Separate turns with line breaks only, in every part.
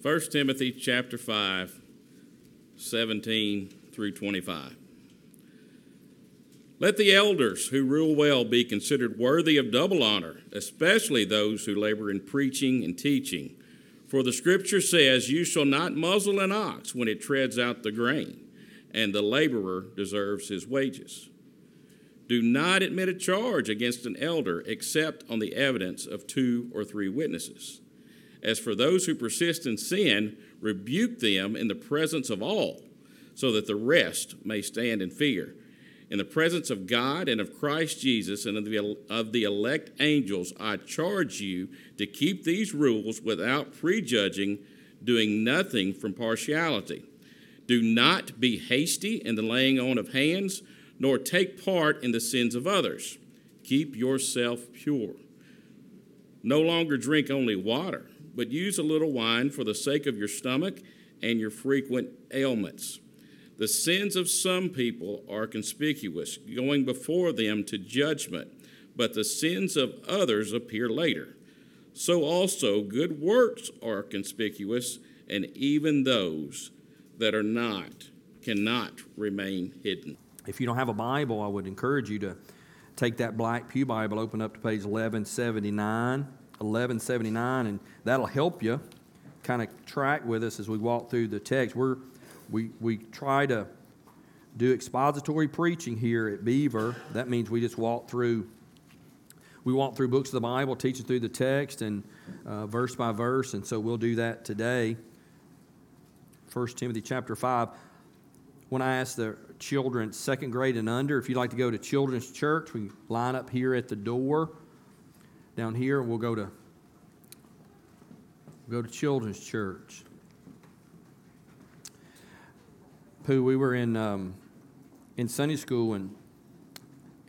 1 Timothy chapter 5, 17 through 25. Let the elders who rule well be considered worthy of double honor, especially those who labor in preaching and teaching. For the scripture says, You shall not muzzle an ox when it treads out the grain, and the laborer deserves his wages. Do not admit a charge against an elder except on the evidence of two or three witnesses. As for those who persist in sin, rebuke them in the presence of all, so that the rest may stand in fear. In the presence of God and of Christ Jesus and of the, of the elect angels, I charge you to keep these rules without prejudging, doing nothing from partiality. Do not be hasty in the laying on of hands, nor take part in the sins of others. Keep yourself pure. No longer drink only water, but use a little wine for the sake of your stomach and your frequent ailments. The sins of some people are conspicuous, going before them to judgment, but the sins of others appear later. So also good works are conspicuous, and even those that are not cannot remain hidden.
If you don't have a Bible, I would encourage you to take that black Pew Bible, open up to page 1179, 1179, and that'll help you kind of track with us as we walk through the text. We're we, we try to do expository preaching here at Beaver. That means we just walk through we walk through books of the Bible, teaching through the text and uh, verse by verse, and so we'll do that today. 1 Timothy chapter 5. When I ask the children, second grade and under, if you'd like to go to children's church, we line up here at the door down here, we'll go to go to children's church. Pooh, we were in um, in Sunday school and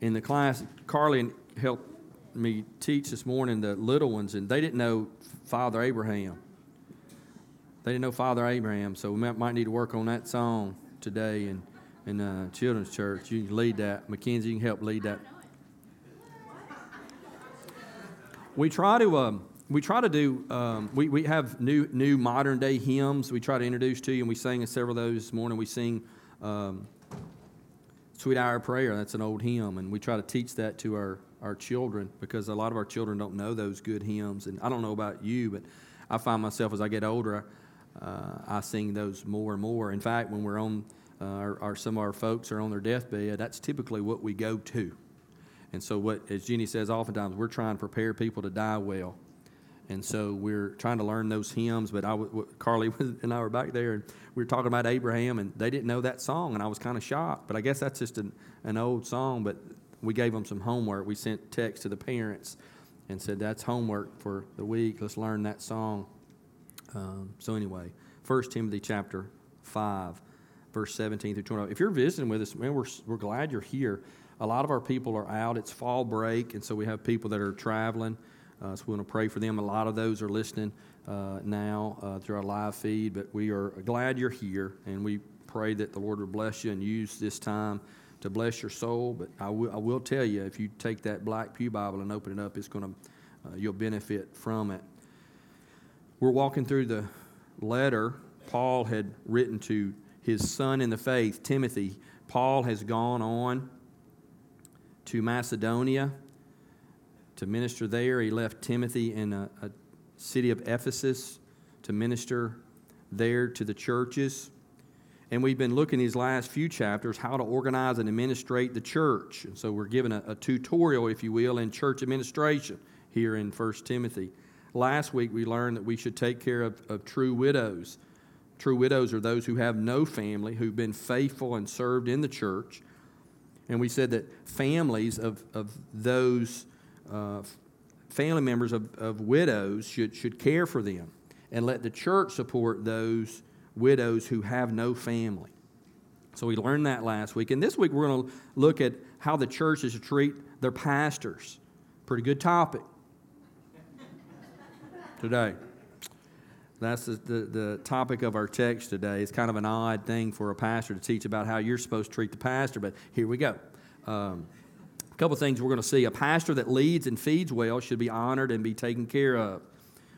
in the class, Carly helped me teach this morning the little ones, and they didn't know Father Abraham. They didn't know Father Abraham, so we might need to work on that song today in in uh, children's church. You can lead that, Mackenzie. You can help lead that. We try to. Um, we try to do um, we, we have new new modern day hymns we try to introduce to you and we sang several of those this morning. We sing um, sweet hour of prayer. That's an old hymn and we try to teach that to our our children because a lot of our children don't know those good hymns. And i don't know about you but i find myself as i get older uh, i sing those more and more. In fact when we're on uh, our, our, some of our folks are on their deathbed that's typically what we go to and so what as jenny says oftentimes we're trying to prepare people to die well and so we're trying to learn those hymns. But I, Carly and I were back there, and we were talking about Abraham, and they didn't know that song, and I was kind of shocked. But I guess that's just an, an old song. But we gave them some homework. We sent text to the parents and said, "That's homework for the week. Let's learn that song." Um, so anyway, First Timothy chapter five, verse seventeen through twenty. If you're visiting with us, man, we're we're glad you're here. A lot of our people are out. It's fall break, and so we have people that are traveling. Uh, so we want to pray for them. A lot of those are listening uh, now uh, through our live feed, but we are glad you're here, and we pray that the Lord will bless you and use this time to bless your soul. But I will, will tell you, if you take that Black Pew Bible and open it up, it's going to uh, you'll benefit from it. We're walking through the letter Paul had written to his son in the faith, Timothy. Paul has gone on to Macedonia to minister there. He left Timothy in a, a city of Ephesus to minister there to the churches. And we've been looking these last few chapters how to organize and administrate the church. And so we're given a, a tutorial, if you will, in church administration here in 1 Timothy. Last week we learned that we should take care of, of true widows. True widows are those who have no family, who've been faithful and served in the church. And we said that families of, of those uh, family members of, of widows should, should care for them and let the church support those widows who have no family. So we learned that last week. And this week we're going to look at how the church is to treat their pastors. Pretty good topic today. That's the, the, the, topic of our text today. It's kind of an odd thing for a pastor to teach about how you're supposed to treat the pastor, but here we go. Um, couple of things we're going to see. A pastor that leads and feeds well should be honored and be taken care of.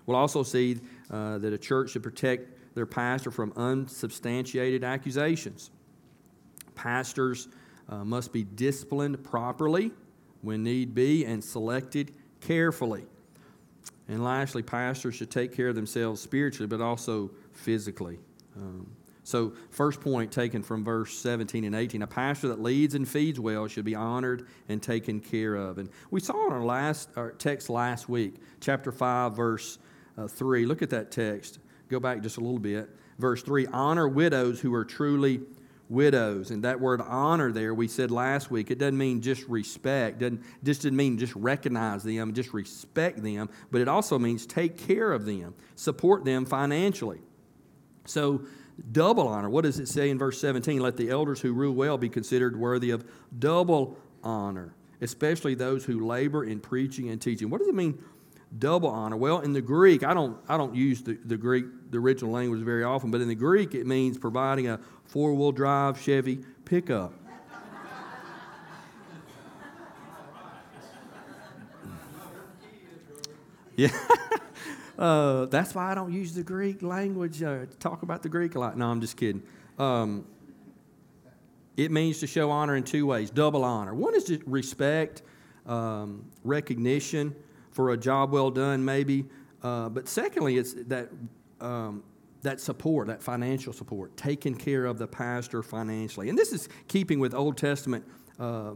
We'll also see uh, that a church should protect their pastor from unsubstantiated accusations. Pastors uh, must be disciplined properly when need be and selected carefully. And lastly, pastors should take care of themselves spiritually, but also physically. Um, so, first point taken from verse 17 and 18 a pastor that leads and feeds well should be honored and taken care of. And we saw in our last our text last week, chapter 5, verse uh, 3. Look at that text. Go back just a little bit. Verse 3 Honor widows who are truly widows. And that word honor there, we said last week, it doesn't mean just respect, doesn't, just didn't mean just recognize them, just respect them, but it also means take care of them, support them financially. So, double honor. What does it say in verse 17? Let the elders who rule well be considered worthy of double honor, especially those who labor in preaching and teaching. What does it mean, double honor? Well, in the Greek, I don't, I don't use the, the Greek, the original language very often, but in the Greek, it means providing a four wheel drive Chevy pickup. yeah. Uh, that's why I don't use the Greek language uh, to talk about the Greek a lot. No, I'm just kidding. Um, it means to show honor in two ways double honor. One is respect, um, recognition for a job well done, maybe. Uh, but secondly, it's that, um, that support, that financial support, taking care of the pastor financially. And this is keeping with Old Testament uh,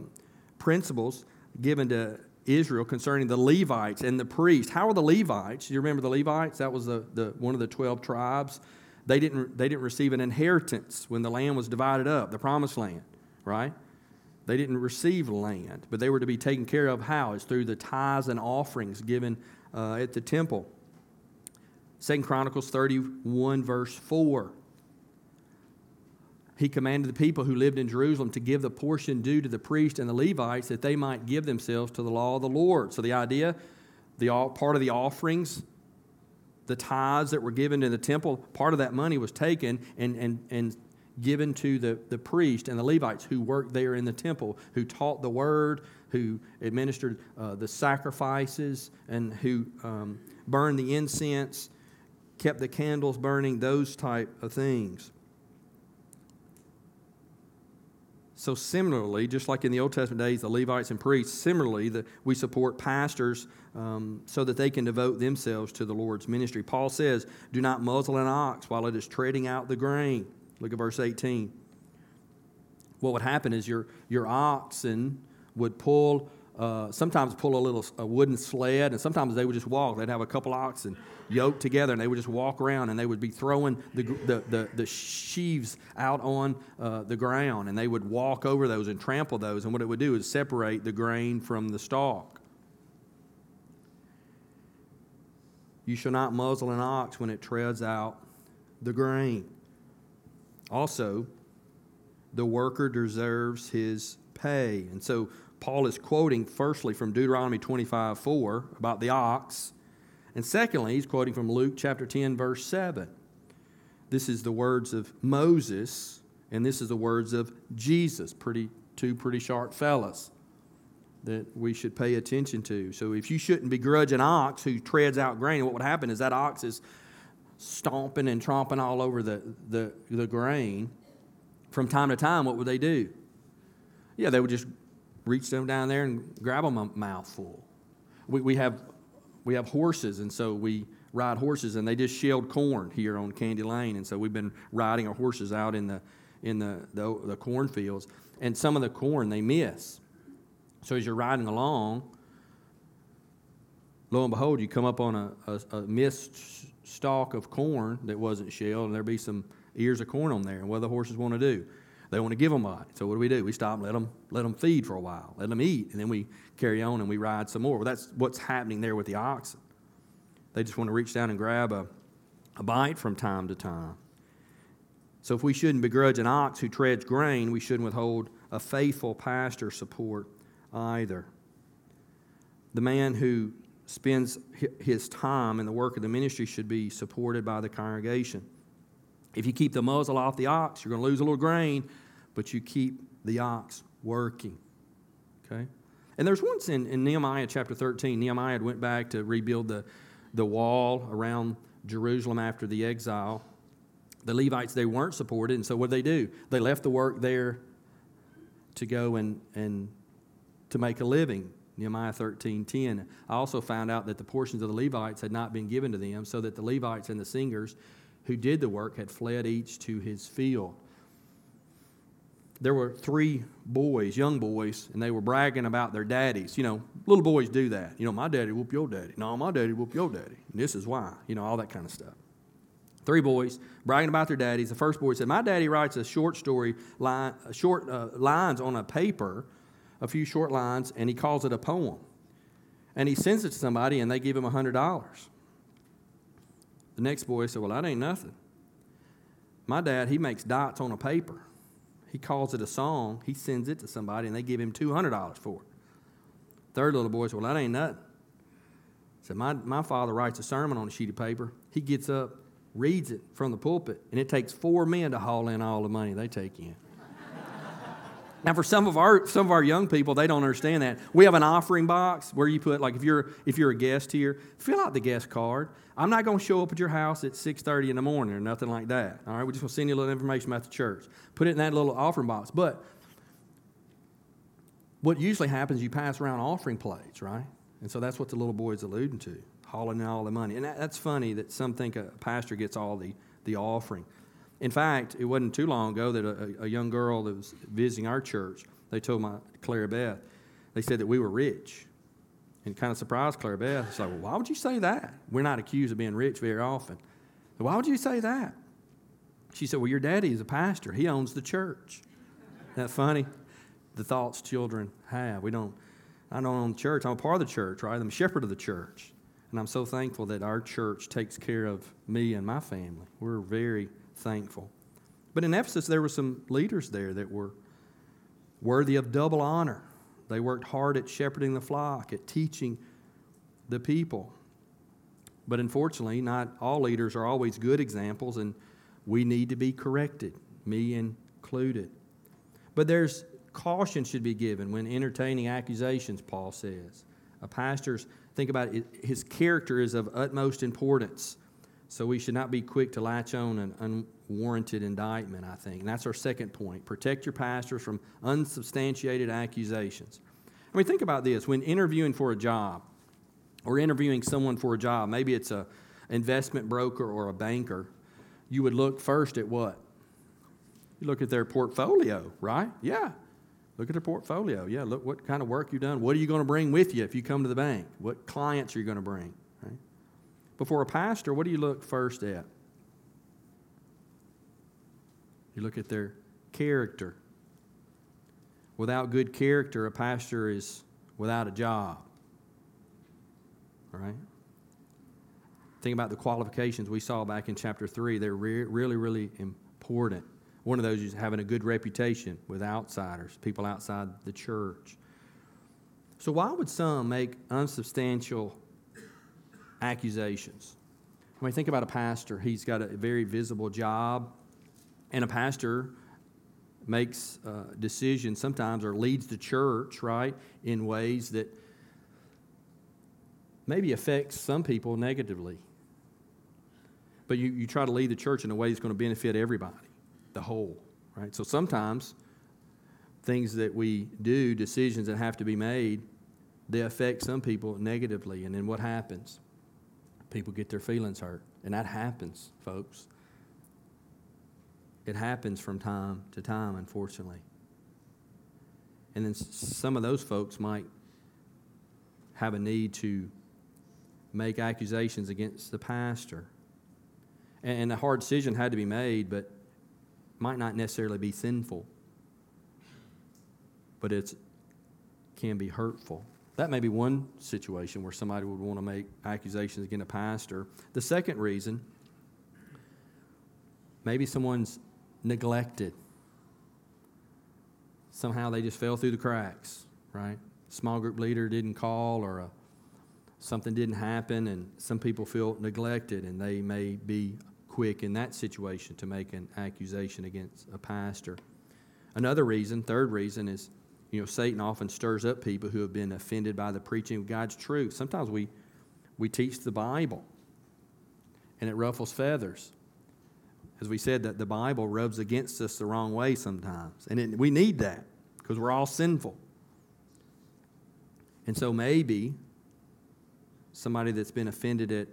principles given to Israel concerning the Levites and the priests. How are the Levites? You remember the Levites? That was the, the, one of the 12 tribes. They didn't, they didn't receive an inheritance when the land was divided up, the promised land, right? They didn't receive land, but they were to be taken care of how? It's through the tithes and offerings given uh, at the temple. Second Chronicles 31, verse 4 he commanded the people who lived in Jerusalem to give the portion due to the priest and the Levites that they might give themselves to the law of the Lord. So the idea, the part of the offerings, the tithes that were given in the temple, part of that money was taken and, and, and given to the, the priest and the Levites who worked there in the temple, who taught the word, who administered uh, the sacrifices, and who um, burned the incense, kept the candles burning, those type of things. So, similarly, just like in the Old Testament days, the Levites and priests, similarly, the, we support pastors um, so that they can devote themselves to the Lord's ministry. Paul says, Do not muzzle an ox while it is treading out the grain. Look at verse 18. What would happen is your, your oxen would pull uh, sometimes pull a little a wooden sled, and sometimes they would just walk. They'd have a couple oxen yoked together, and they would just walk around, and they would be throwing the the, the, the sheaves out on uh, the ground, and they would walk over those and trample those. And what it would do is separate the grain from the stalk. You shall not muzzle an ox when it treads out the grain. Also, the worker deserves his pay. And so Paul is quoting firstly from Deuteronomy 25 4 about the ox, and secondly, he's quoting from Luke chapter 10, verse 7. This is the words of Moses, and this is the words of Jesus. Pretty, two pretty sharp fellas that we should pay attention to. So if you shouldn't begrudge an ox who treads out grain, what would happen is that ox is stomping and tromping all over the, the, the grain. From time to time, what would they do? Yeah, they would just reach them down there and grab them a mouthful. We, we, have, we have horses, and so we ride horses, and they just shelled corn here on Candy Lane, and so we've been riding our horses out in the, in the, the, the cornfields, and some of the corn they miss. So as you're riding along, lo and behold, you come up on a, a, a missed stalk of corn that wasn't shelled, and there'll be some ears of corn on there. And what do the horses want to do? They want to give them a bite. So what do we do? We stop and let them, let them feed for a while, let them eat, and then we carry on and we ride some more. Well, that's what's happening there with the oxen. They just want to reach down and grab a, a bite from time to time. So if we shouldn't begrudge an ox who treads grain, we shouldn't withhold a faithful pastor support either. The man who spends his time in the work of the ministry should be supported by the congregation. If you keep the muzzle off the ox, you're going to lose a little grain, but you keep the ox working. Okay? And there's once in, in Nehemiah chapter 13, Nehemiah went back to rebuild the, the wall around Jerusalem after the exile. The Levites, they weren't supported, and so what did they do? They left the work there to go and, and to make a living. Nehemiah 13 10. I also found out that the portions of the Levites had not been given to them, so that the Levites and the singers who did the work had fled each to his field. There were three boys, young boys, and they were bragging about their daddies. You know, little boys do that. You know, my daddy whoop your daddy. No, my daddy whoop your daddy. And this is why. You know, all that kind of stuff. Three boys bragging about their daddies. The first boy said, "My daddy writes a short story, line, short uh, lines on a paper, a few short lines, and he calls it a poem. And he sends it to somebody, and they give him a hundred dollars." The next boy said, "Well, that ain't nothing. My dad, he makes dots on a paper. He calls it a song. He sends it to somebody, and they give him two hundred dollars for it." Third little boy said, "Well, that ain't nothing." Said, my, my father writes a sermon on a sheet of paper. He gets up reads it from the pulpit, and it takes four men to haul in all the money they take in. Now, for some of our some of our young people, they don't understand that. We have an offering box where you put like if you're if you're a guest here, fill out the guest card. I'm not going to show up at your house at 6:30 in the morning or nothing like that. All right, we're just going to send you a little information about the church. Put it in that little offering box. But what usually happens, you pass around offering plates, right? And so that's what the little boy's alluding to hauling in all the money. And that, that's funny that some think a pastor gets all the, the offering. In fact, it wasn't too long ago that a, a young girl that was visiting our church, they told my Clara Beth, they said that we were rich. And kind of surprised Clara Beth. It's like, well, why would you say that? We're not accused of being rich very often. Why would you say that? She said, Well, your daddy is a pastor. He owns the church. Isn't that funny? The thoughts children have. We don't, I don't own the church. I'm a part of the church, right? I'm a shepherd of the church. And I'm so thankful that our church takes care of me and my family. We're very thankful. But in Ephesus, there were some leaders there that were worthy of double honor. They worked hard at shepherding the flock, at teaching the people. But unfortunately, not all leaders are always good examples, and we need to be corrected, me included. But there's caution should be given when entertaining accusations, Paul says. A pastor's think about it, his character is of utmost importance. So we should not be quick to latch on an unwarranted indictment, I think. And that's our second point. Protect your pastors from unsubstantiated accusations. I mean, think about this. When interviewing for a job, or interviewing someone for a job, maybe it's a investment broker or a banker, you would look first at what? You look at their portfolio, right? Yeah. Look at their portfolio. Yeah, look what kind of work you've done. What are you going to bring with you if you come to the bank? What clients are you going to bring? Right? Before a pastor, what do you look first at? You look at their character. Without good character, a pastor is without a job. All right? Think about the qualifications we saw back in chapter 3. They're re- really, really important. One of those is having a good reputation with outsiders, people outside the church. So, why would some make unsubstantial accusations? When mean, think about a pastor. He's got a very visible job, and a pastor makes uh, decisions sometimes or leads the church, right, in ways that maybe affects some people negatively. But you, you try to lead the church in a way that's going to benefit everybody the whole, right? So sometimes things that we do, decisions that have to be made, they affect some people negatively. And then what happens? People get their feelings hurt. And that happens, folks. It happens from time to time, unfortunately. And then some of those folks might have a need to make accusations against the pastor. And a hard decision had to be made, but might not necessarily be sinful, but it can be hurtful. That may be one situation where somebody would want to make accusations against a pastor. The second reason, maybe someone's neglected. Somehow they just fell through the cracks, right? Small group leader didn't call or a, something didn't happen, and some people feel neglected and they may be quick in that situation to make an accusation against a pastor. Another reason, third reason, is you know, Satan often stirs up people who have been offended by the preaching of God's truth. Sometimes we, we teach the Bible. and it ruffles feathers. As we said, that the Bible rubs against us the wrong way sometimes. And it, we need that because we're all sinful. And so maybe somebody that's been offended at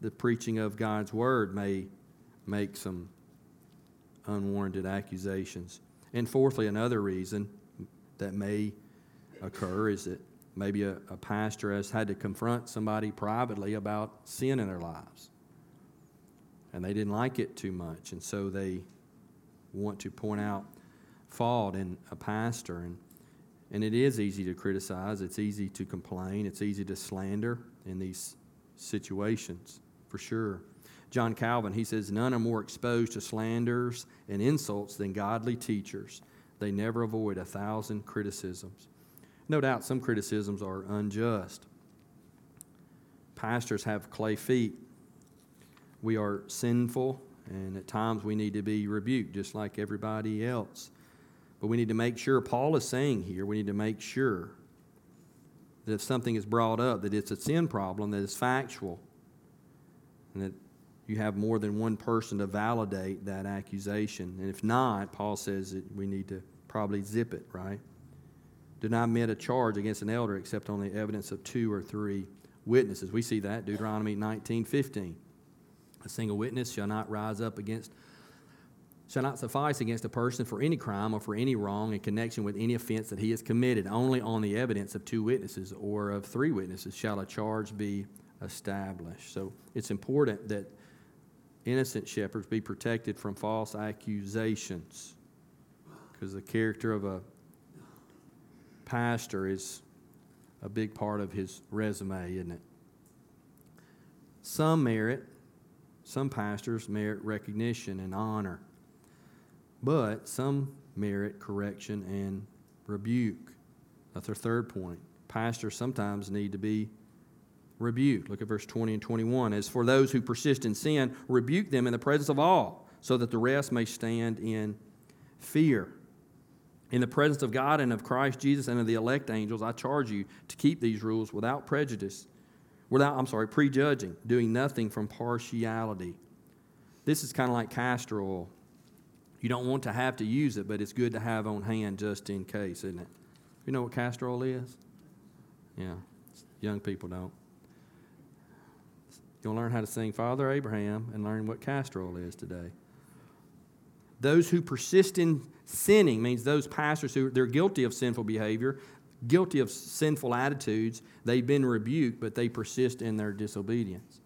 the preaching of God's word may make some unwarranted accusations. And fourthly, another reason that may occur is that maybe a, a, pastor has had to confront somebody privately about sin in their lives. And they didn't like it too much, and so they want to point out fault in a pastor. And, and it is easy to criticize, it's easy to complain, it's easy to slander in these situations, for sure. John Calvin, he says, None are more exposed to slanders and insults than godly teachers. They never avoid a thousand criticisms. No doubt some criticisms are unjust. Pastors have clay feet. We are sinful, and at times we need to be rebuked just like everybody else. But we need to make sure, Paul is saying here, we need to make sure that if something is brought up, that it's a sin problem, that it's factual, and that you have more than one person to validate that accusation. And if not, Paul says that we need to probably zip it, right? Do not admit a charge against an elder except on the evidence of two or three witnesses. We see that, Deuteronomy 19 15. A single witness shall not rise up against, shall not suffice against a person for any crime or for any wrong in connection with any offense that he has committed. Only on the evidence of two witnesses or of three witnesses shall a charge be established. So it's important that innocent shepherds be protected from false accusations because the character of a pastor is a big part of his resume, isn't it? Some merit, some pastors merit recognition and honor, but some merit correction and rebuke. That's our third point. Pastors sometimes need to be rebuked. Look at verse 20 and 21. As for those who persist in sin, rebuke them in the presence of all, so that the rest may stand in fear. In the presence of God and of Christ Jesus and of the elect angels, I charge you to keep these rules without prejudice, without, I'm sorry, prejudging, doing nothing from partiality. This is kind of like castor oil. You don't want to have to use it, but it's good to have on hand just in case, isn't it? You know what castor oil is? Yeah, young people don't. You'll learn how to sing Father Abraham and learn what castor oil is today. Those who persist in sinning means those pastors who they're guilty of sinful behavior, guilty of sinful attitudes. They've been rebuked, but they persist in their disobedience.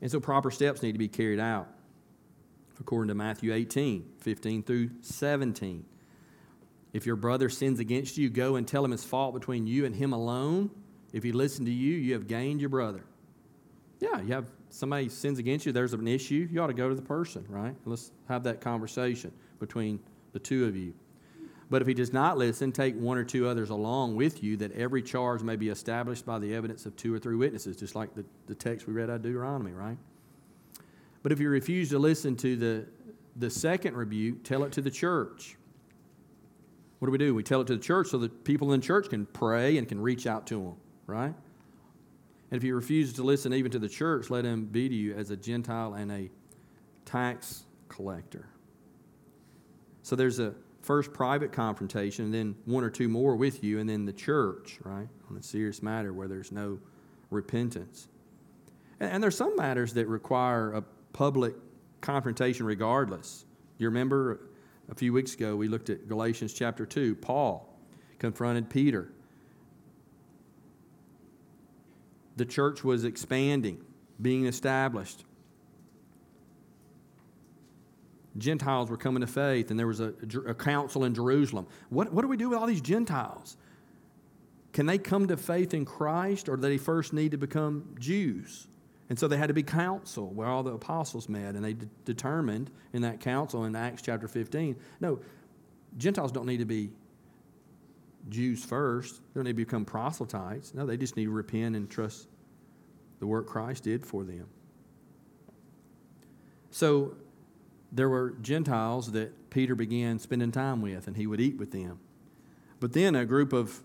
And so proper steps need to be carried out, according to Matthew 18 15 through 17. If your brother sins against you, go and tell him his fault between you and him alone. If he listens to you, you have gained your brother. Yeah, you have somebody sins against you, there's an issue, you ought to go to the person, right? Let's have that conversation between the two of you. But if he does not listen, take one or two others along with you, that every charge may be established by the evidence of two or three witnesses, just like the, the text we read out of Deuteronomy, right? But if you refuse to listen to the, the second rebuke, tell it to the church. What do we do? We tell it to the church so that people in church can pray and can reach out to them, right? And if he refuses to listen even to the church, let him be to you as a Gentile and a tax collector. So there's a first private confrontation, then one or two more with you, and then the church, right, on a serious matter where there's no repentance. And, and there's some matters that require a public confrontation regardless. You remember a few weeks ago we looked at Galatians chapter 2. Paul confronted Peter the church was expanding, being established. Gentiles were coming to faith, and there was a, a, council in Jerusalem. What, what do we do with all these Gentiles? Can they come to faith in Christ, or do they first need to become Jews? And so they had to be council where all the apostles met, and they de- determined in that council in Acts chapter 15 no, Gentiles don't need to be Jews first. They don't need to become proselytes. No, they just need to repent and trust the work Christ did for them. So there were Gentiles that Peter began spending time with, and he would eat with them. But then a group of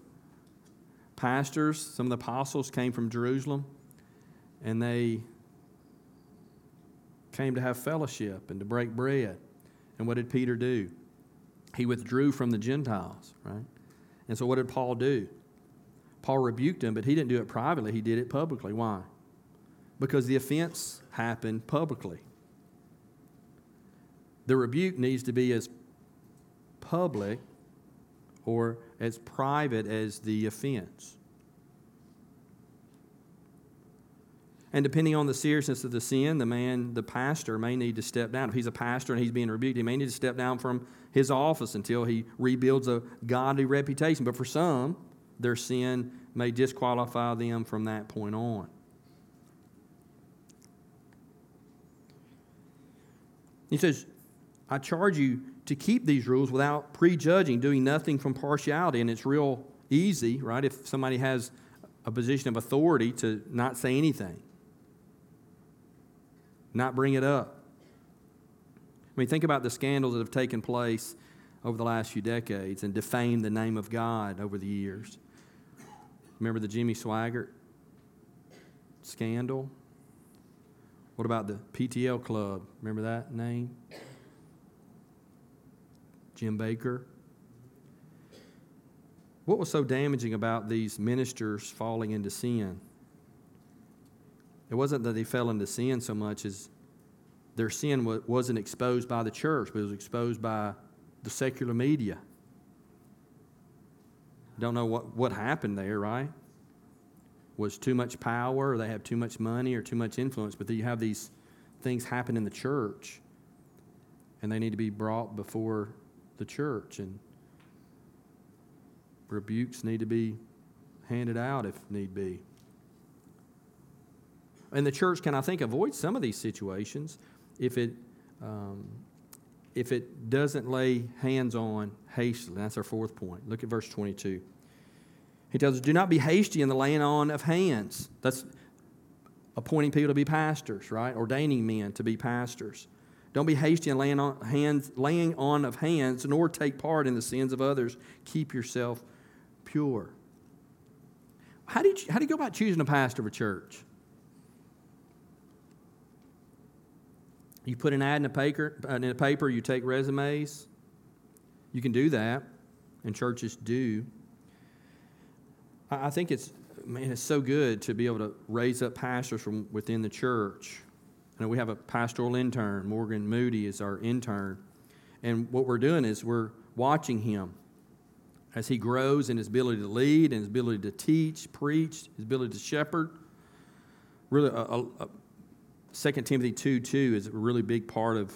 pastors, some of the apostles came from Jerusalem, and they came to have fellowship and to break bread. And what did Peter do? He withdrew from the Gentiles, right? And so what did Paul do? Paul rebuked him, but he didn't do it privately, he did it publicly. Why? Because the offense happened publicly. The rebuke needs to be as public or as private as the offense. And depending on the seriousness of the sin, the man, the pastor, may need to step down. If he's a pastor and he's being rebuked, he may need to step down from his office until he rebuilds a godly reputation. But for some, their sin may disqualify them from that point on. He says, I charge you to keep these rules without prejudging, doing nothing from partiality. And it's real easy, right? If somebody has a position of authority to not say anything, not bring it up. I mean, think about the scandals that have taken place over the last few decades and defamed the name of God over the years. Remember the Jimmy Swaggart scandal? What about the PTL Club? Remember that name? Jim Bakker. What was so damaging about these ministers falling into sin? It wasn't that they fell into sin so much as their sin wasn't exposed by the church, but it was exposed by the secular media. Don't know what, what happened there, right? Was too much power, or they have too much money, or too much influence, but you have these things happen in the church, and they need to be brought before the church, and rebukes need to be handed out if need be. And the church can, I think, avoid some of these situations if it um, if it doesn't lay hands on hastily. That's our fourth point. Look at verse 22. He tells us, Do not be hasty in the laying on of hands. That's appointing people to be pastors, right? Ordaining men to be pastors. Don't be hasty in laying on, hands, laying on of hands, nor take part in the sins of others. Keep yourself pure. How do you, how do you go about choosing a pastor of a church? You put an ad in a paper, in a paper, you take resumes. You can do that, and churches do. I think it's, man, it's so good to be able to raise up pastors from within the church. I know we have a pastoral intern. Morgan Moody is our intern. And what we're doing is we're watching him as he grows in his ability to lead and his ability to teach, preach, his ability to shepherd. Really, a, a 2 Timothy 2 2 is a really big part of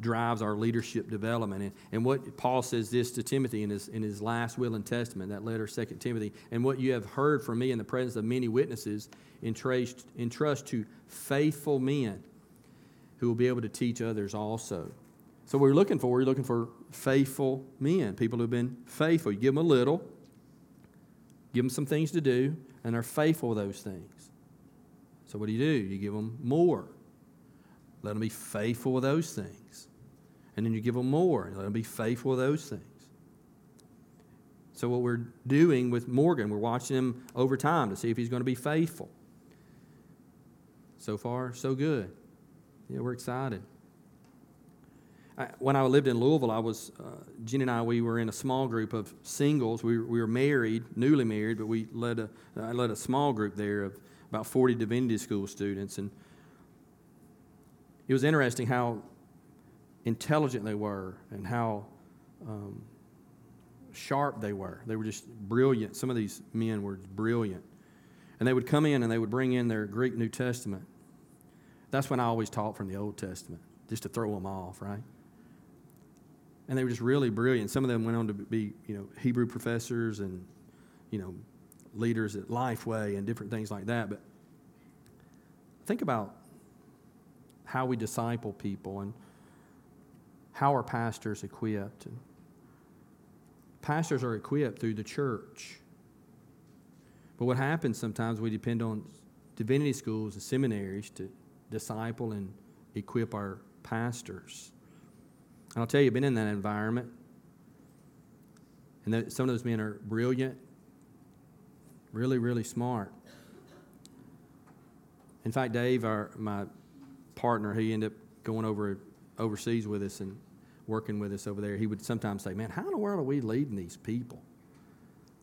drives our leadership development. And, and what Paul says this to Timothy in his, in his last will and testament, that letter, 2 Timothy, and what you have heard from me in the presence of many witnesses, entrust, entrust to faithful men who will be able to teach others also. So what we're looking for, we're looking for faithful men, people who have been faithful. You give them a little, give them some things to do, and are faithful those things. So what do you do? You give them more. Let them be faithful with those things. And then you give them more and let them be faithful with those things. So what we're doing with Morgan, we're watching him over time to see if he's going to be faithful. So far, so good. Yeah, we're excited. I, when I lived in Louisville, I was, uh, Jen and I, we were in a small group of singles. We, we were married, newly married, but we led a, I led a small group there of about 40 divinity school students. And it was interesting how intelligent they were and how um, sharp they were. They were just brilliant. Some of these men were brilliant. And they would come in and they would bring in their Greek New Testament. That's when I always taught from the Old Testament, just to throw them off, right? And they were just really brilliant. Some of them went on to be, you know, Hebrew professors and, you know, leaders at Lifeway and different things like that. But think about how we disciple people and how are pastors equipped. And pastors are equipped through the church. But what happens sometimes, we depend on divinity schools and seminaries to disciple and equip our pastors. And I'll tell you, I've been in that environment. And some of those men are brilliant Really, really smart. In fact, Dave, our, my partner, he ended up going over overseas with us and working with us over there. He would sometimes say, Man, how in the world are we leading these people?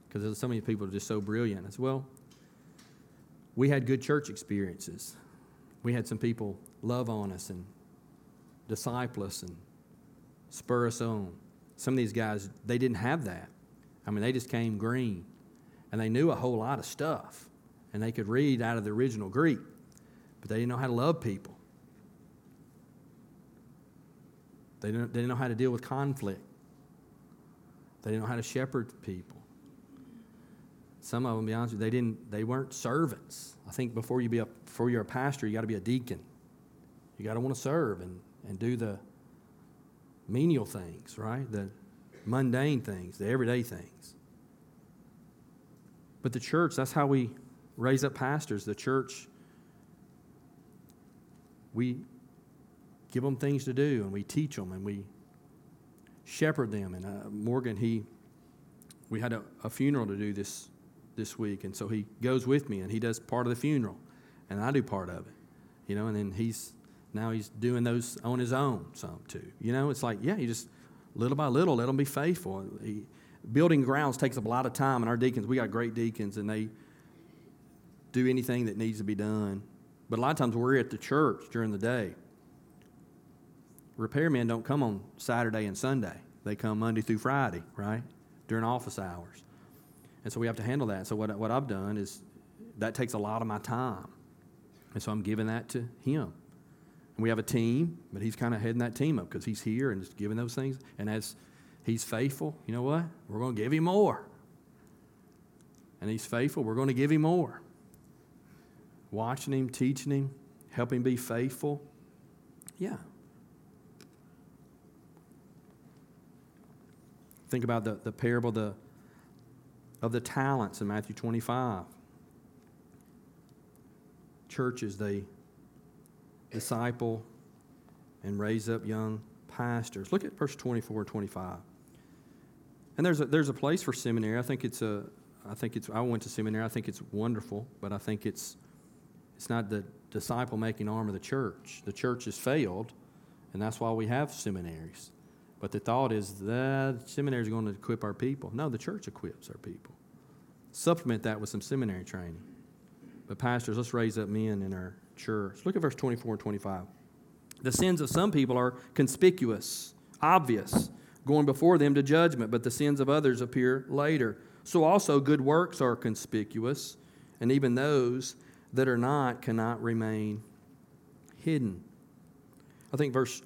Because there's so many people are just so brilliant. As well, we had good church experiences. We had some people love on us and disciple us and spur us on. Some of these guys, they didn't have that. I mean, they just came green and they knew a whole lot of stuff and they could read out of the original Greek, but they didn't know how to love people. They didn't, they didn't know how to deal with conflict. They didn't know how to shepherd people. Some of them, be honest with you, they didn't. They weren't servants. I think before you be a, before you're a pastor, you got to be a deacon. You got to want to serve and, and do the menial things, right? The mundane things, the everyday things. But the church, that's how we raise up pastors. The church, we give them things to do and we teach them and we shepherd them. And uh, Morgan, he, we had a, a funeral to do this this week, and so he goes with me and he does part of the funeral, and I do part of it, you know. And then he's now he's doing those on his own some too. You know, it's like yeah, you just little by little let them be faithful. He, building grounds takes up a lot of time, and our deacons we got great deacons, and they do anything that needs to be done. But a lot of times we're at the church during the day repairmen don't come on Saturday and Sunday. They come Monday through Friday, right? During office hours. And so we have to handle that. So what, what I've done is that takes a lot of my time. And so I'm giving that to him. And we have a team, but he's kind of heading that team up because he's here and just giving those things. And as he's faithful, you know what? We're going to give him more. And he's faithful, we're going to give him more. Watching him, teaching him, helping him be faithful. Yeah, Think about the, the parable the, of the talents in Matthew 25. Churches, they disciple and raise up young pastors. Look at verse 24 and 25. And there's a, there's a place for seminary. I think it's a, I think it's, I went to seminary. I think it's wonderful, but I think it's, it's not the disciple making arm of the church. The church has failed, and that's why we have seminaries. But the thought is that seminaries are going to equip our people. No, the church equips our people. Supplement that with some seminary training. But, pastors, let's raise up men in our church. Look at verse 24 and 25. The sins of some people are conspicuous, obvious, going before them to judgment, but the sins of others appear later. So also good works are conspicuous, and even those that are not cannot remain hidden. I think verse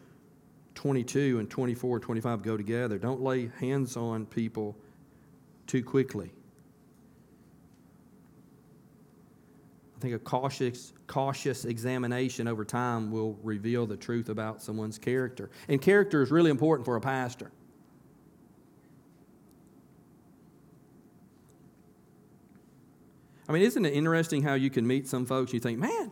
22 and 24 and 25 go together. Don't lay hands on people too quickly. I think a cautious, cautious examination over time will reveal the truth about someone's character. And character is really important for a pastor. I mean, isn't it interesting how you can meet some folks, you think, man,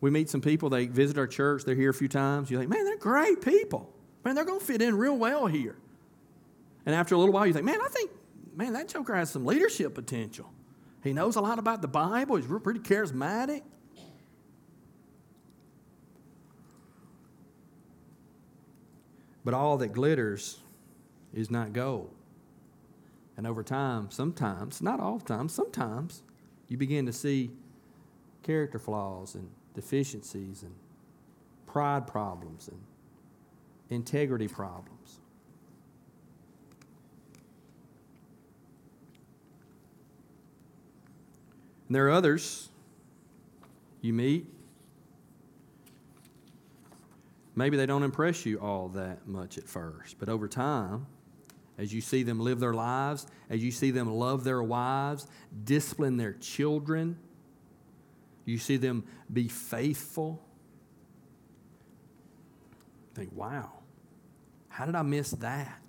we meet some people, they visit our church, they're here a few times. You think, man, they're great people. Man, they're going to fit in real well here. And after a little while, you think, man, I think, man, that joker has some leadership potential. He knows a lot about the Bible, he's pretty charismatic. But all that glitters is not gold. And over time, sometimes, not all the time, sometimes, you begin to see character flaws and deficiencies and pride problems and integrity problems. And there are others you meet. Maybe they don't impress you all that much at first, but over time, as you see them live their lives, as you see them love their wives, discipline their children, you see them be faithful. Think, wow, how did I miss that?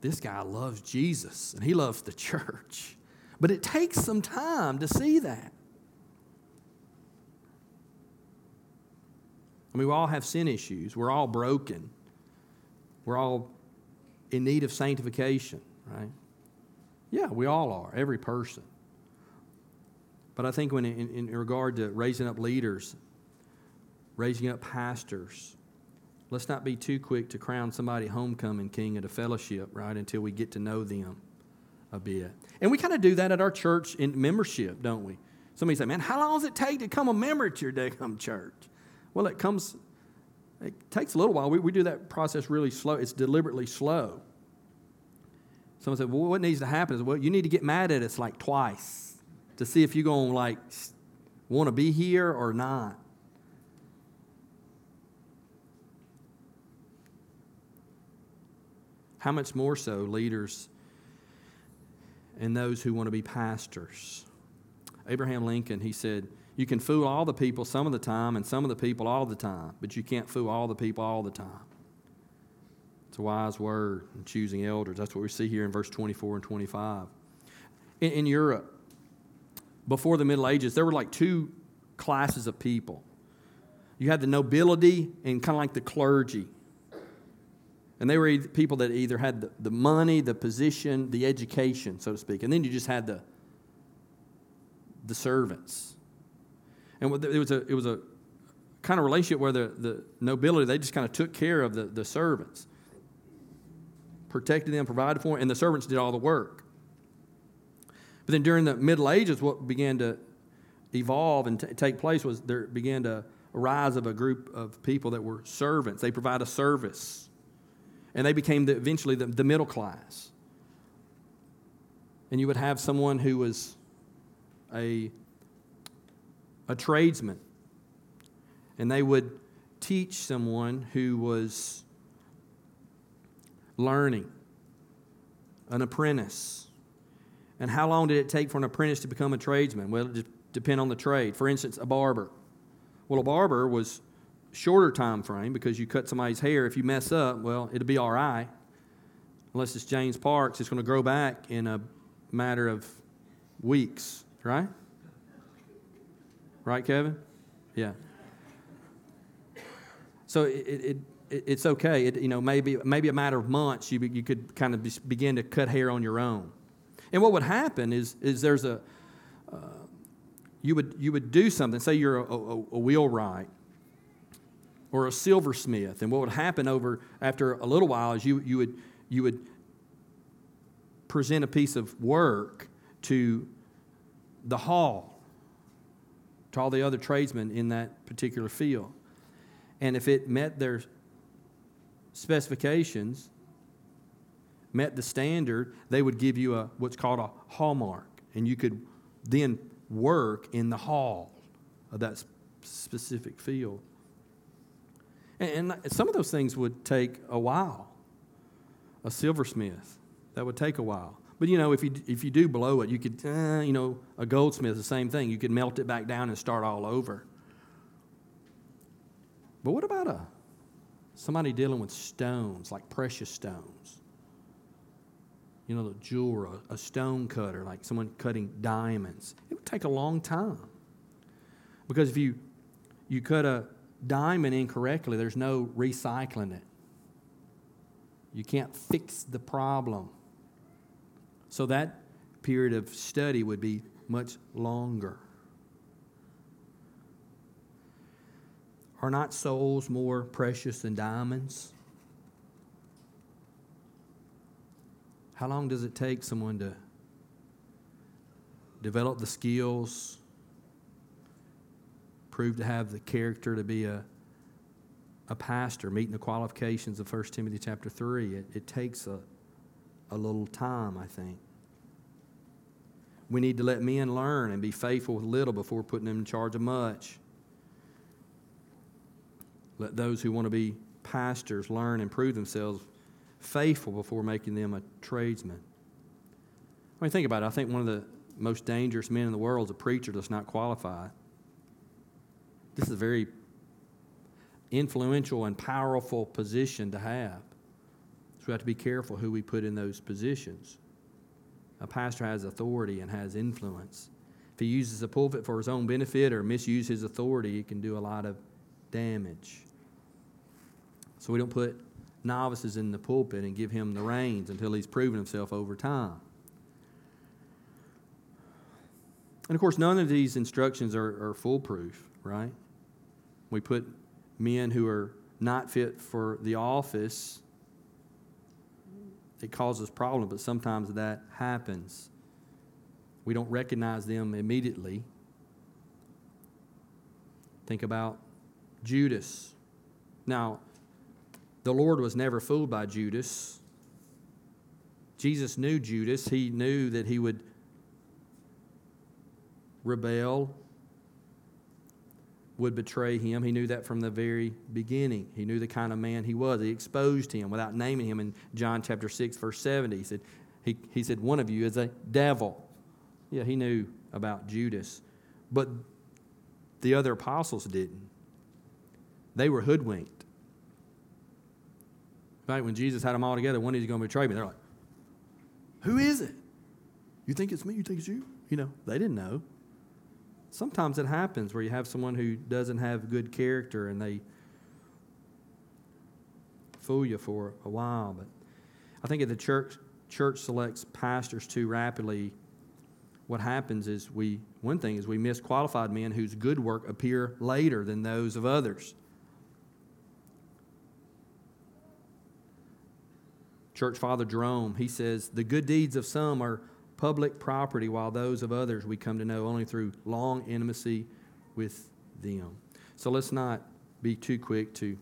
This guy loves Jesus and he loves the church. But it takes some time to see that. I mean, we all have sin issues. We're all broken. We're all in need of sanctification, right? Yeah, we all are, every person. But I think when in, in regard to raising up leaders, raising up pastors, let's not be too quick to crown somebody homecoming king at a fellowship, right, until we get to know them a bit. And we kind of do that at our church in membership, don't we? Somebody say, man, how long does it take to become a member at your Decum church? Well, it comes, it takes a little while. We, we do that process really slow. It's deliberately slow. Someone said, well, what needs to happen is, well, you need to get mad at us like twice to see if you're going to like want to be here or not. How much more so leaders and those who want to be pastors? Abraham Lincoln, he said, You can fool all the people some of the time and some of the people all the time, but you can't fool all the people all the time. It's a wise word in choosing elders. That's what we see here in verse 24 and 25. In, in Europe, before the Middle Ages, there were like two classes of people. You had the nobility and kind of like the clergy. And they were people that either had the, the money, the position, the education, so to speak. And then you just had the, the servants. And it was a, it was a kind of relationship where the, the nobility, they just kind of took care of the, the servants, protected them, provided for them, and the servants did all the work. But then during the Middle Ages, what began to evolve and t- take place was there began to rise of a group of people that were servants. They provide a service. And they became the, eventually the, the middle class. And you would have someone who was a, a tradesman, and they would teach someone who was learning, an apprentice. And how long did it take for an apprentice to become a tradesman? Well, it depend on the trade. For instance, a barber. Well, a barber was shorter time frame because you cut somebody's hair. If you mess up, well, it'll be all right. Unless it's James Parks, it's going to grow back in a matter of weeks right? Right, Kevin? Yeah. So it, it, it it's okay. It, you know, maybe, maybe a matter of months, you, you could kind of begin to cut hair on your own. And what would happen is, is there's a, uh, you, would, you would do something, say you're a, a, a wheelwright or a silversmith, and what would happen over after a little while is you, you, would, you would present a piece of work to the hall to all the other tradesmen in that particular field. And if it met their specifications, met the standard, they would give you a what's called a hallmark, and you could then work in the hall of that specific field. And, and some of those things would take a while. A silversmith, that would take a while. But you know, if you if you do blow it, you could, uh, you know, a goldsmith the same thing. You could melt it back down and start all over. But what about a somebody dealing with stones, like precious stones? You know, the jeweler, a stone cutter, like someone cutting diamonds. It would take a long time. Because if you you cut a diamond incorrectly, there's no recycling it. You can't fix the problem. So that period of study would be much longer. Are not souls more precious than diamonds? How long does it take someone to develop the skills, prove to have the character to be a, a pastor, meeting the qualifications of 1 Timothy chapter 3? It, it takes a, a little time, I think. We need to let men learn and be faithful with little before putting them in charge of much. Let those who want to be pastors learn and prove themselves faithful before making them a tradesman. I mean, think about it. I think one of the most dangerous men in the world is a preacher that's not qualified. This is a very influential and powerful position to have. So we have to be careful who we put in those positions. A pastor has authority and has influence. If he uses the pulpit for his own benefit or misuse his authority, it can do a lot of damage. So we don't put novices in the pulpit and give him the reins until he's proven himself over time. And of course, none of these instructions are, are foolproof, right? We put men who are not fit for the office, it causes problems, but sometimes that happens. We don't recognize them immediately. Think about Judas. Now, the Lord was never fooled by Judas. Jesus knew Judas. He knew that he would rebel, would betray him. He knew that from the very beginning. He knew the kind of man he was. He exposed him without naming him in John chapter 6, verse 70. He said, he, he said, One of you is a devil. Yeah, he knew about Judas. But the other apostles didn't. They were hoodwinked. Right? When Jesus had them all together, one of you is going to betray me. They're like, Who is it? You think it's me? You think it's you? You know, they didn't know. Sometimes it happens where you have someone who doesn't have good character and they fool you for a while. But I think if the church church selects pastors too rapidly, what happens is we one thing is we miss qualified men whose good work appear later than those of others. Church Father Jerome, he says, the good deeds of some are public property, while those of others we come to know only through long intimacy with them. So let's not be too quick to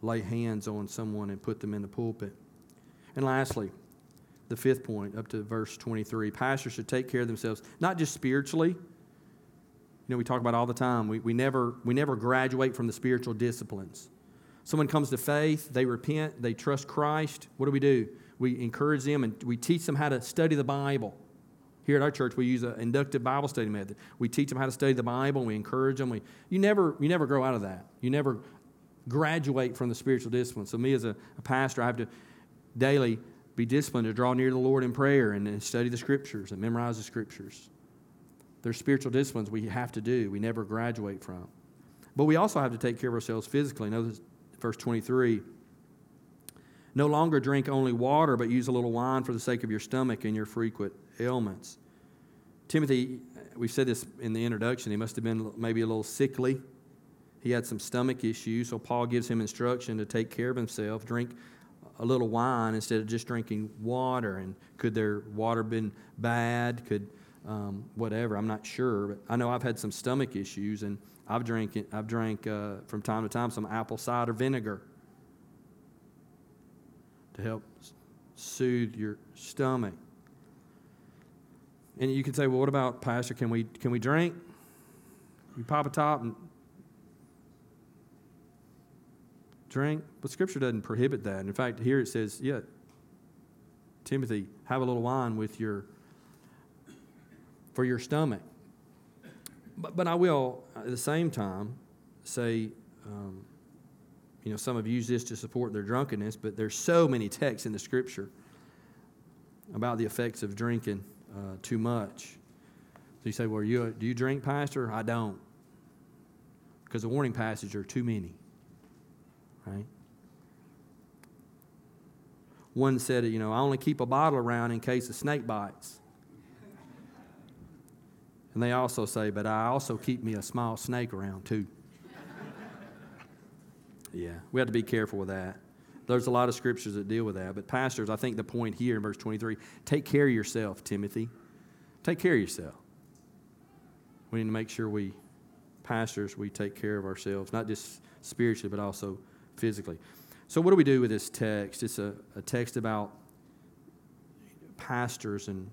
lay hands on someone and put them in the pulpit. And lastly, the fifth point, up to verse 23 pastors should take care of themselves, not just spiritually. You know, we talk about all the time. We, we, never, we never graduate from the spiritual disciplines. Someone comes to faith, they repent, they trust Christ. What do we do? We encourage them and we teach them how to study the Bible. Here at our church, we use an inductive Bible study method. We teach them how to study the Bible, we encourage them. We, you, never, you never grow out of that. You never graduate from the spiritual discipline. So, me as a, a pastor, I have to daily be disciplined to draw near to the Lord in prayer and, and study the Scriptures and memorize the Scriptures. There's spiritual disciplines we have to do, we never graduate from. But we also have to take care of ourselves physically. Notice verse 23 no longer drink only water, but use a little wine for the sake of your stomach and your frequent ailments. Timothy, we said this in the introduction, he must have been maybe a little sickly. He had some stomach issues, so Paul gives him instruction to take care of himself, drink a little wine instead of just drinking water. And could their water been bad? Could um, whatever? I'm not sure, but I know I've had some stomach issues, and I've drank I've drank uh, from time to time some apple cider vinegar to help soothe your stomach. And you can say, well, what about, Pastor? Can we, can we drink? We pop a top and drink? But Scripture doesn't prohibit that. And In fact, here it says, yeah, Timothy, have a little wine with your, for your stomach. But, but I will, at the same time, say, um, you know, some have used this to support their drunkenness, but there's so many texts in the scripture about the effects of drinking uh, too much. So you say, well, you, do you drink, Pastor? I don't. Because the warning passages are too many, right? One said, you know, I only keep a bottle around in case a snake bites. And they also say, but I also keep me a small snake around too. Yeah, we have to be careful with that. There's a lot of scriptures that deal with that. But, pastors, I think the point here in verse 23 take care of yourself, Timothy. Take care of yourself. We need to make sure we, pastors, we take care of ourselves, not just spiritually, but also physically. So, what do we do with this text? It's a, a text about pastors and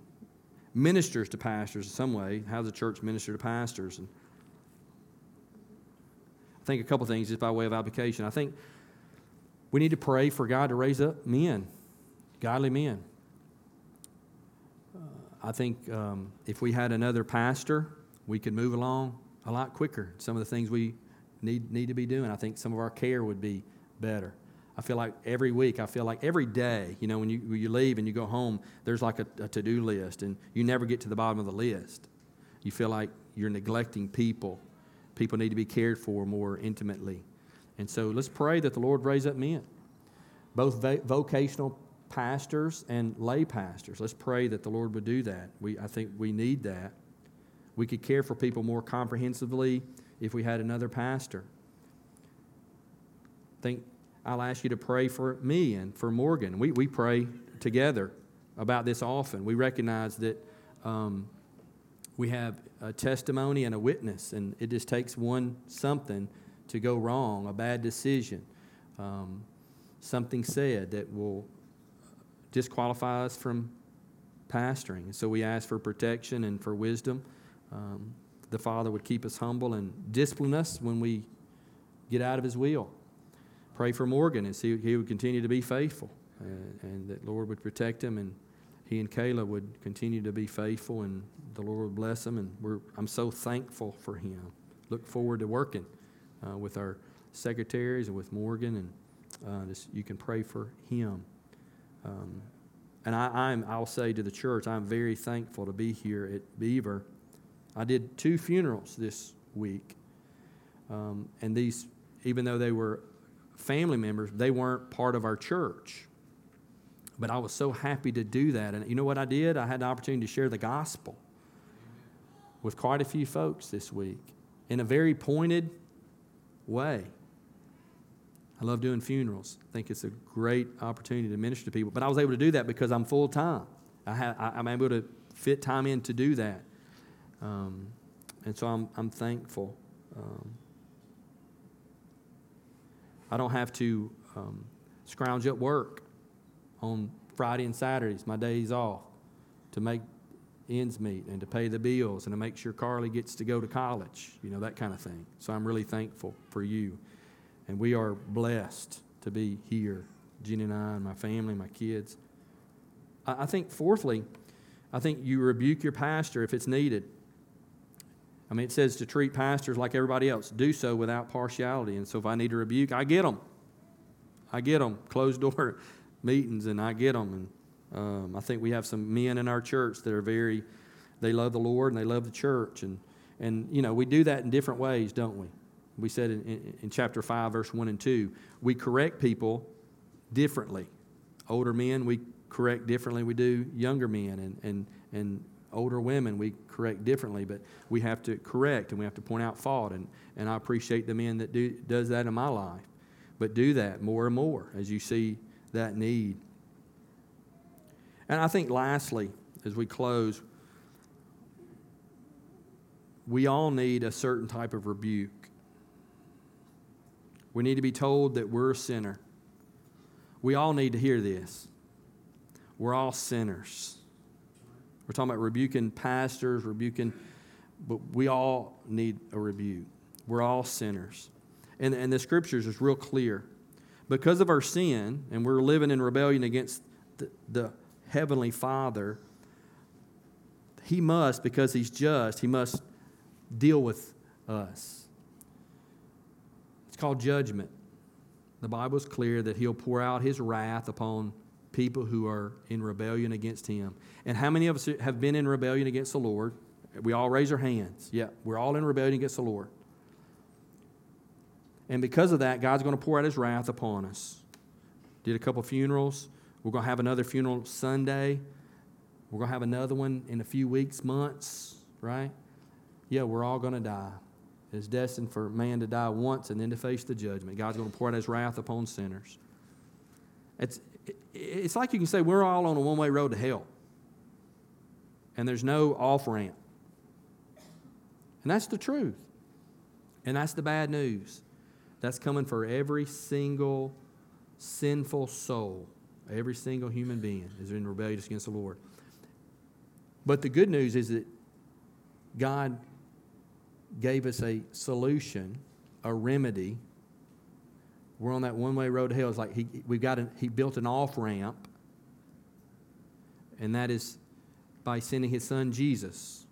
ministers to pastors in some way. How the church minister to pastors? And think a couple things just by way of application. I think we need to pray for God to raise up men, godly men. Uh, I think um, if we had another pastor, we could move along a lot quicker. Some of the things we need, need to be doing, I think some of our care would be better. I feel like every week, I feel like every day, you know, when you, when you leave and you go home, there's like a, a to do list, and you never get to the bottom of the list. You feel like you're neglecting people People need to be cared for more intimately. And so let's pray that the Lord raise up men, both vocational pastors and lay pastors. Let's pray that the Lord would do that. We, I think we need that. We could care for people more comprehensively if we had another pastor. I think I'll ask you to pray for me and for Morgan. We, we pray together about this often. We recognize that um, we have a testimony and a witness, and it just takes one something to go wrong, a bad decision, um, something said that will disqualify us from pastoring. So we ask for protection and for wisdom. Um, the Father would keep us humble and discipline us when we get out of His will. Pray for Morgan as he, he would continue to be faithful and, and that Lord would protect him and he and Kayla would continue to be faithful and the Lord would bless them. And I'm so thankful for him. Look forward to working uh, with our secretaries and with Morgan, and uh, just, you can pray for him. Um, and I, I'm, I'll say to the church, I'm very thankful to be here at Beaver. I did two funerals this week, um, and these, even though they were family members, they weren't part of our church. But I was so happy to do that. And you know what I did? I had the opportunity to share the gospel with quite a few folks this week in a very pointed way. I love doing funerals. I think it's a great opportunity to minister to people. But I was able to do that because I'm full time. I have, I, am able to fit time in to do that. Um, and so I'm, I'm thankful. Um, I don't have to um, scrounge up work on Friday and Saturdays, my days off, to make ends meet and to pay the bills and to make sure Carly gets to go to college, you know, that kind of thing. So I'm really thankful for you. And we are blessed to be here, Jenny and I, and my family, my kids. I, I think, fourthly, I think you rebuke your pastor if it's needed. I mean, it says to treat pastors like everybody else. Do so without partiality. And so if I need to rebuke, I get them. I get them. Closed door meetings, and I get them. And um, I think we have some men in our church that are very, they love the Lord and they love the church. And, and you know, we do that in different ways, don't we? We said in, in, in chapter 5, verse 1 and 2, we correct people differently. Older men, we correct differently. We do younger men. And, and, and older women we correct differently, but we have to correct and we have to point out fault. And, and I appreciate the men that do does that in my life. But do that more and more as you see that need. And I think lastly, as we close, we all need a certain type of rebuke. We need to be told that we're a sinner. We all need to hear this. We're all sinners. We're talking about rebuking pastors, rebuking, but we all need a rebuke. We're all sinners. And, and the scriptures is real clear. Because of our sin, and we're living in rebellion against the, the Heavenly Father, He must, because He's just, He must deal with us. It's called judgment. The Bible is clear that He'll pour out His wrath upon people who are in rebellion against Him. And how many of us have been in rebellion against the Lord? We all raise our hands. Yeah, we're all in rebellion against the Lord. And because of that, God's going to pour out His wrath upon us. Did a couple funerals. We're going to have another funeral Sunday. We're going to have another one in a few weeks, months, right? Yeah, we're all going to die. It's destined for man to die once and then to face the judgment. God's going to pour out His wrath upon sinners. It's, it's like you can say we're all on a one way road to hell, and there's no off ramp. And that's the truth. And that's the bad news. That's coming for every single sinful soul. Every single human being is in rebellion against the Lord. But the good news is that God gave us a solution, a remedy we're on that one way road to hell. It's like he, we've got an, he built an off ramp, and that is by sending his son Jesus,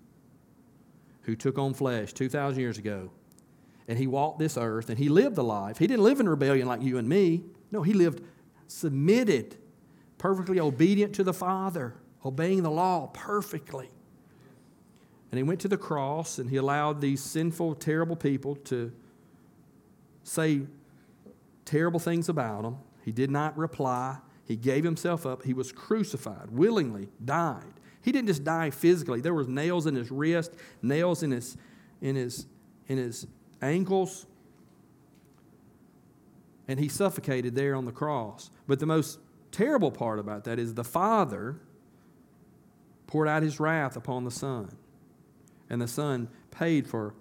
who took on flesh 2,000 years ago. And he walked this earth and he lived the life. He didn't live in rebellion like you and me. No, he lived submitted, perfectly obedient to the Father, obeying the law perfectly. And he went to the cross and he allowed these sinful, terrible people to say terrible things about him. He did not reply. He gave himself up. He was crucified, willingly died. He didn't just die physically. There was nails in his wrist, nails in his in his in his ankles. And he suffocated there on the cross. But the most terrible part about that is the Father poured out his wrath upon the Son. And the Son paid for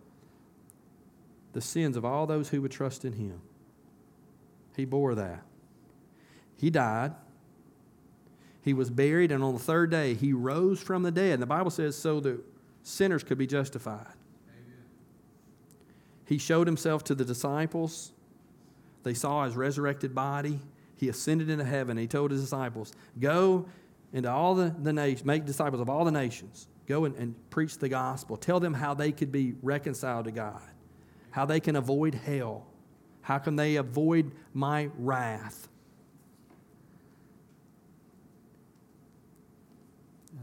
the sins of all those who would trust in him. He bore that. He died. He was buried, and on the third day, he rose from the dead. And the Bible says so that sinners could be justified. He showed himself to the disciples. They saw his resurrected body. He ascended into heaven. He told his disciples, Go into all the, the nations, make disciples of all the nations. Go and, and preach the gospel. Tell them how they could be reconciled to God, how they can avoid hell, how can they avoid my wrath.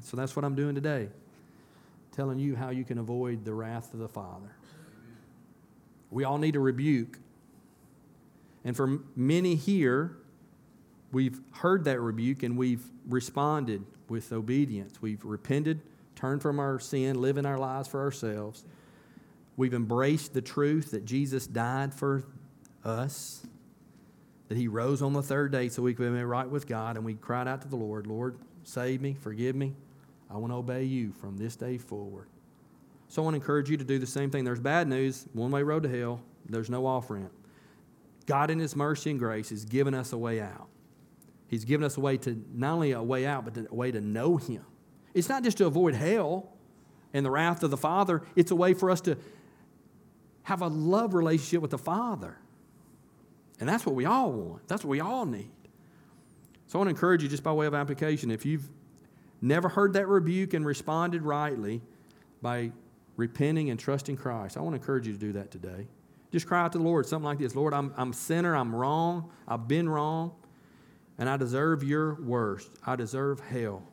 So that's what I'm doing today, telling you how you can avoid the wrath of the Father. We all need a rebuke. And for many here, we've heard that rebuke and we've responded with obedience. We've repented, turned from our sin, living our lives for ourselves. We've embraced the truth that Jesus died for us, that he rose on the third day so we could be right with God, and we cried out to the Lord, Lord, save me, forgive me. I want to obey you from this day forward. So I want to encourage you to do the same thing. There's bad news, one way road to hell, there's no off ramp. God, in His mercy and grace, has given us a way out. He's given us a way to not only a way out, but a way to know Him. It's not just to avoid hell and the wrath of the Father, it's a way for us to have a love relationship with the Father. And that's what we all want. That's what we all need. So I want to encourage you, just by way of application, if you've never heard that rebuke and responded rightly by repenting and trusting Christ, I want to encourage you to do that today. Just cry out to the Lord, something like this Lord, I'm, I'm a sinner, I'm wrong, I've been wrong, and I deserve your worst. I deserve hell.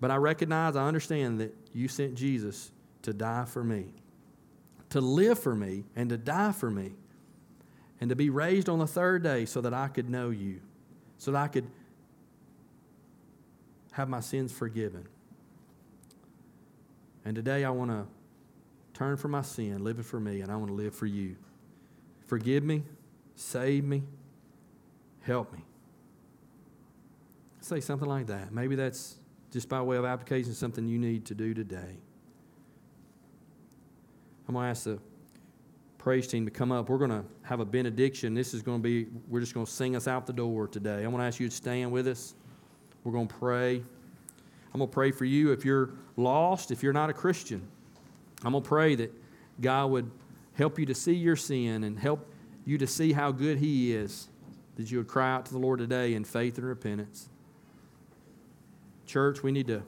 But I recognize, I understand that you sent Jesus to die for me, to live for me, and to die for me, and to be raised on the third day so that I could know you, so that I could have my sins forgiven. And today I want to turn from my sin, live it for me, and I want to live for you. Forgive me, save me, help me. Say something like that. Maybe that's just by way of application, something you need to do today. I'm going to ask the praise team to come up. We're going to have a benediction. This is going to be, we're just going to sing us out the door today. I'm going to ask you to stand with us. We're going to pray. I'm going to pray for you if you're lost, if you're not a Christian. I'm going to pray that God would help you to see your sin and help you to see how good He is, that you would cry out to the Lord today in faith and repentance. Church, we need to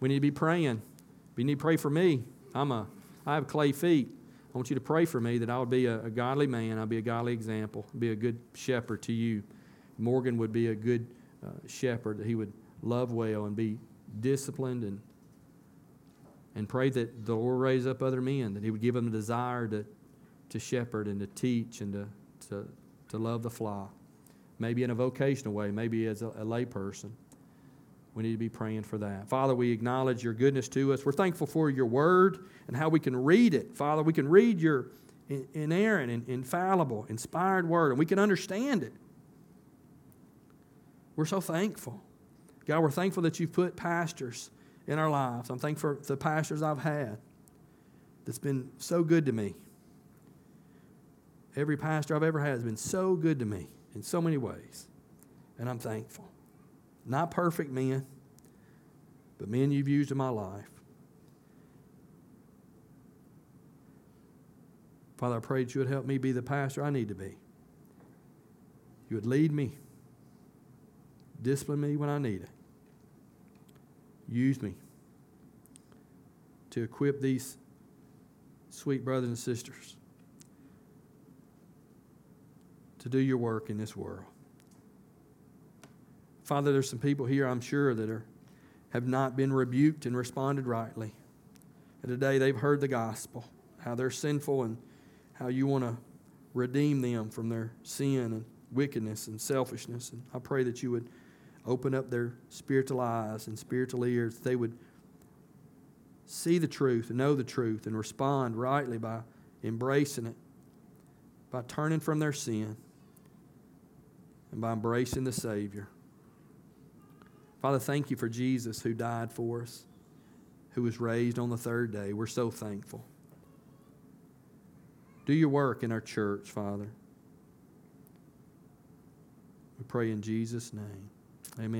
we need to be praying. We need to pray for me. I'm a I have clay feet. I want you to pray for me that I would be a, a godly man. I'll be a godly example. Be a good shepherd to you. Morgan would be a good uh, shepherd, that he would love well and be disciplined and and pray that the Lord raise up other men, that he would give them a desire to, to shepherd and to teach and to, to, to love the flock. Maybe in a vocational way, maybe as a, a lay person. We need to be praying for that. Father, we acknowledge your goodness to us. We're thankful for your word and how we can read it. Father, we can read your inerrant and infallible, inspired word, and we can understand it. We're so thankful. God, we're thankful that you've put pastors in our lives. I'm thankful for the pastors I've had that's been so good to me. Every pastor I've ever had has been so good to me in so many ways, and I'm thankful. Not perfect men, but men you've used in my life. Father, I pray that you would help me be the pastor I need to be. You would lead me, discipline me when I need it. Use me to equip these sweet brothers and sisters to do your work in this world. Father, there's some people here, I'm sure, that are, have not been rebuked and responded rightly. And today they've heard the gospel, how they're sinful and how you want to redeem them from their sin and wickedness and selfishness. And I pray that you would open up their spiritual eyes and spiritual ears, they would see the truth and know the truth and respond rightly by embracing it, by turning from their sin, and by embracing the Savior. Father, thank you for Jesus who died for us, who was raised on the third day. We're so thankful. Do your work in our church, Father. We pray in Jesus' name. Amen.